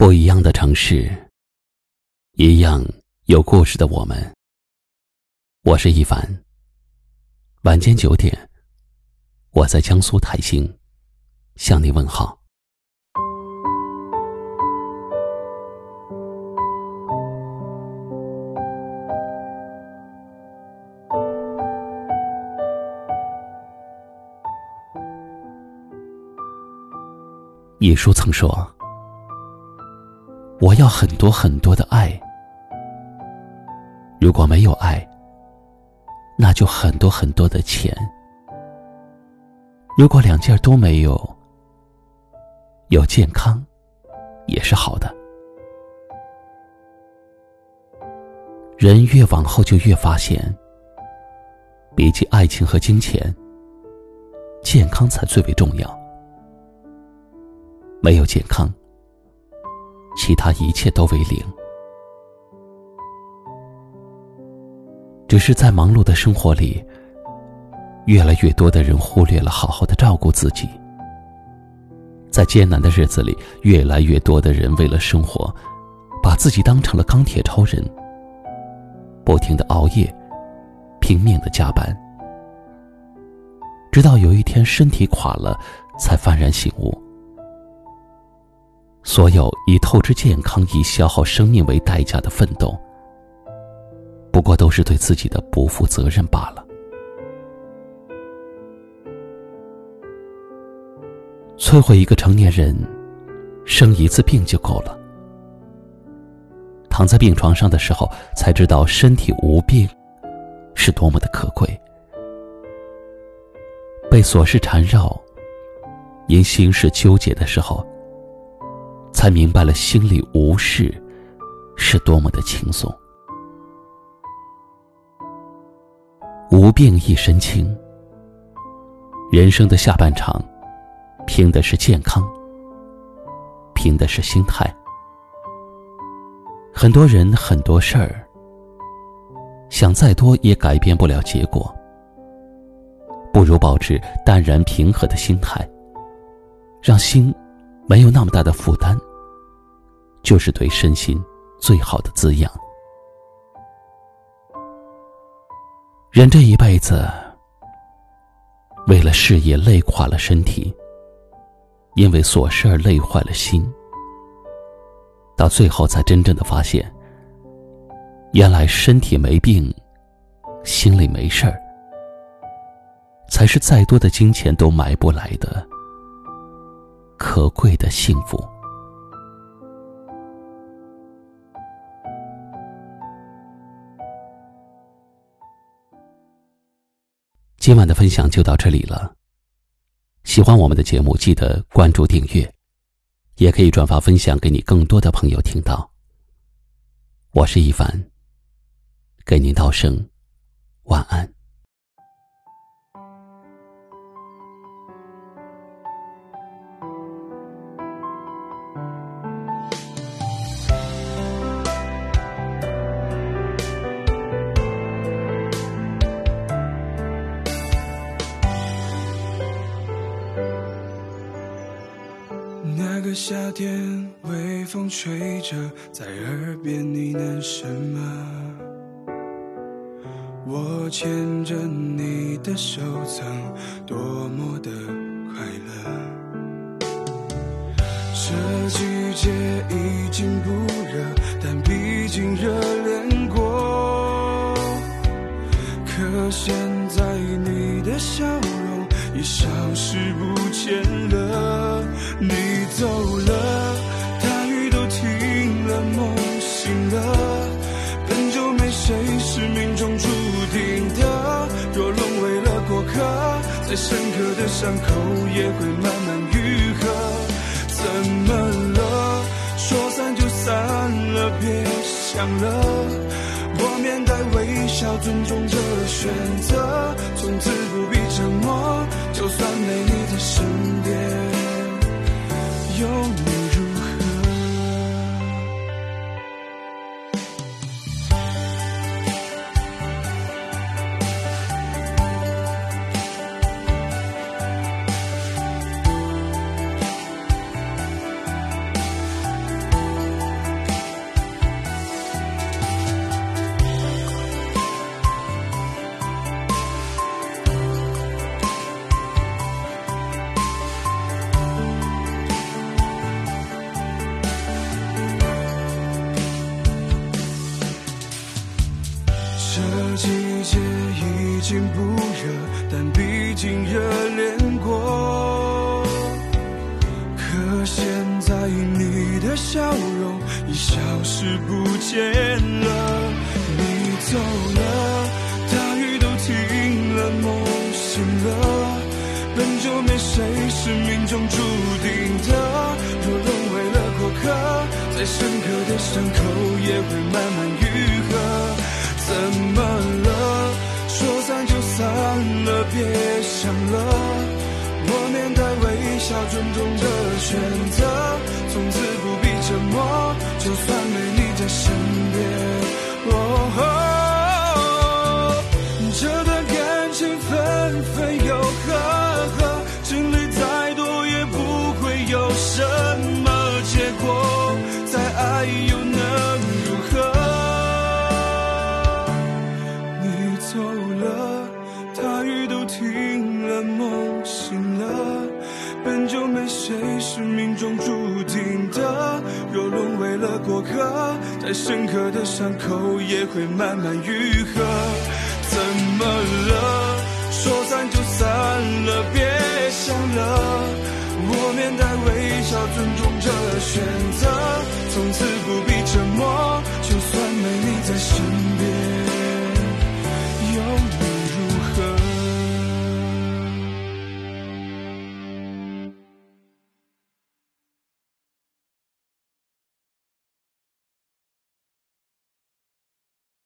不一样的城市，一样有故事的我们。我是一凡。晚间九点，我在江苏泰兴向你问好。一书曾说。我要很多很多的爱，如果没有爱，那就很多很多的钱。如果两件都没有，有健康也是好的。人越往后就越发现，比起爱情和金钱，健康才最为重要。没有健康。其他一切都为零，只是在忙碌的生活里，越来越多的人忽略了好好的照顾自己；在艰难的日子里，越来越多的人为了生活，把自己当成了钢铁超人，不停的熬夜，拼命的加班，直到有一天身体垮了，才幡然醒悟。所有以透支健康、以消耗生命为代价的奋斗，不过都是对自己的不负责任罢了。摧毁一个成年人，生一次病就够了。躺在病床上的时候，才知道身体无病是多么的可贵。被琐事缠绕，因心事纠结的时候。才明白了，心里无事，是多么的轻松。无病一身轻。人生的下半场，拼的是健康，拼的是心态。很多人很多事儿，想再多也改变不了结果。不如保持淡然平和的心态，让心没有那么大的负担。就是对身心最好的滋养。人这一辈子，为了事业累垮了身体，因为琐事儿累坏了心，到最后才真正的发现，原来身体没病，心里没事儿，才是再多的金钱都买不来的可贵的幸福。今晚的分享就到这里了。喜欢我们的节目，记得关注订阅，也可以转发分享给你更多的朋友听到。我是一凡，给您道声晚安。夏天，微风吹着，在耳边呢喃什么？我牵着你的手，曾多么的快乐。这季节已经不热，但毕竟热恋过。可现在你的笑容已消失不见了。伤口也会慢慢愈合。怎么了？说散就散了，别想了。我面带微笑，尊重这选择，从此不必这季节已经不热，但毕竟热恋过。可现在你的笑容已消失不见了，你走了，大雨都停了，梦醒了。本就没谁是命中注定的，若沦为了过客，再深刻的伤口也会慢慢愈合。怎么了？说散就散了，别想了。我面带微笑，尊重的选择，谁是命中注定的。若沦为了过客，再深刻的伤口也会慢慢愈合。怎么了？说散就散了，别想了。我面带微笑，尊重着选择，从此。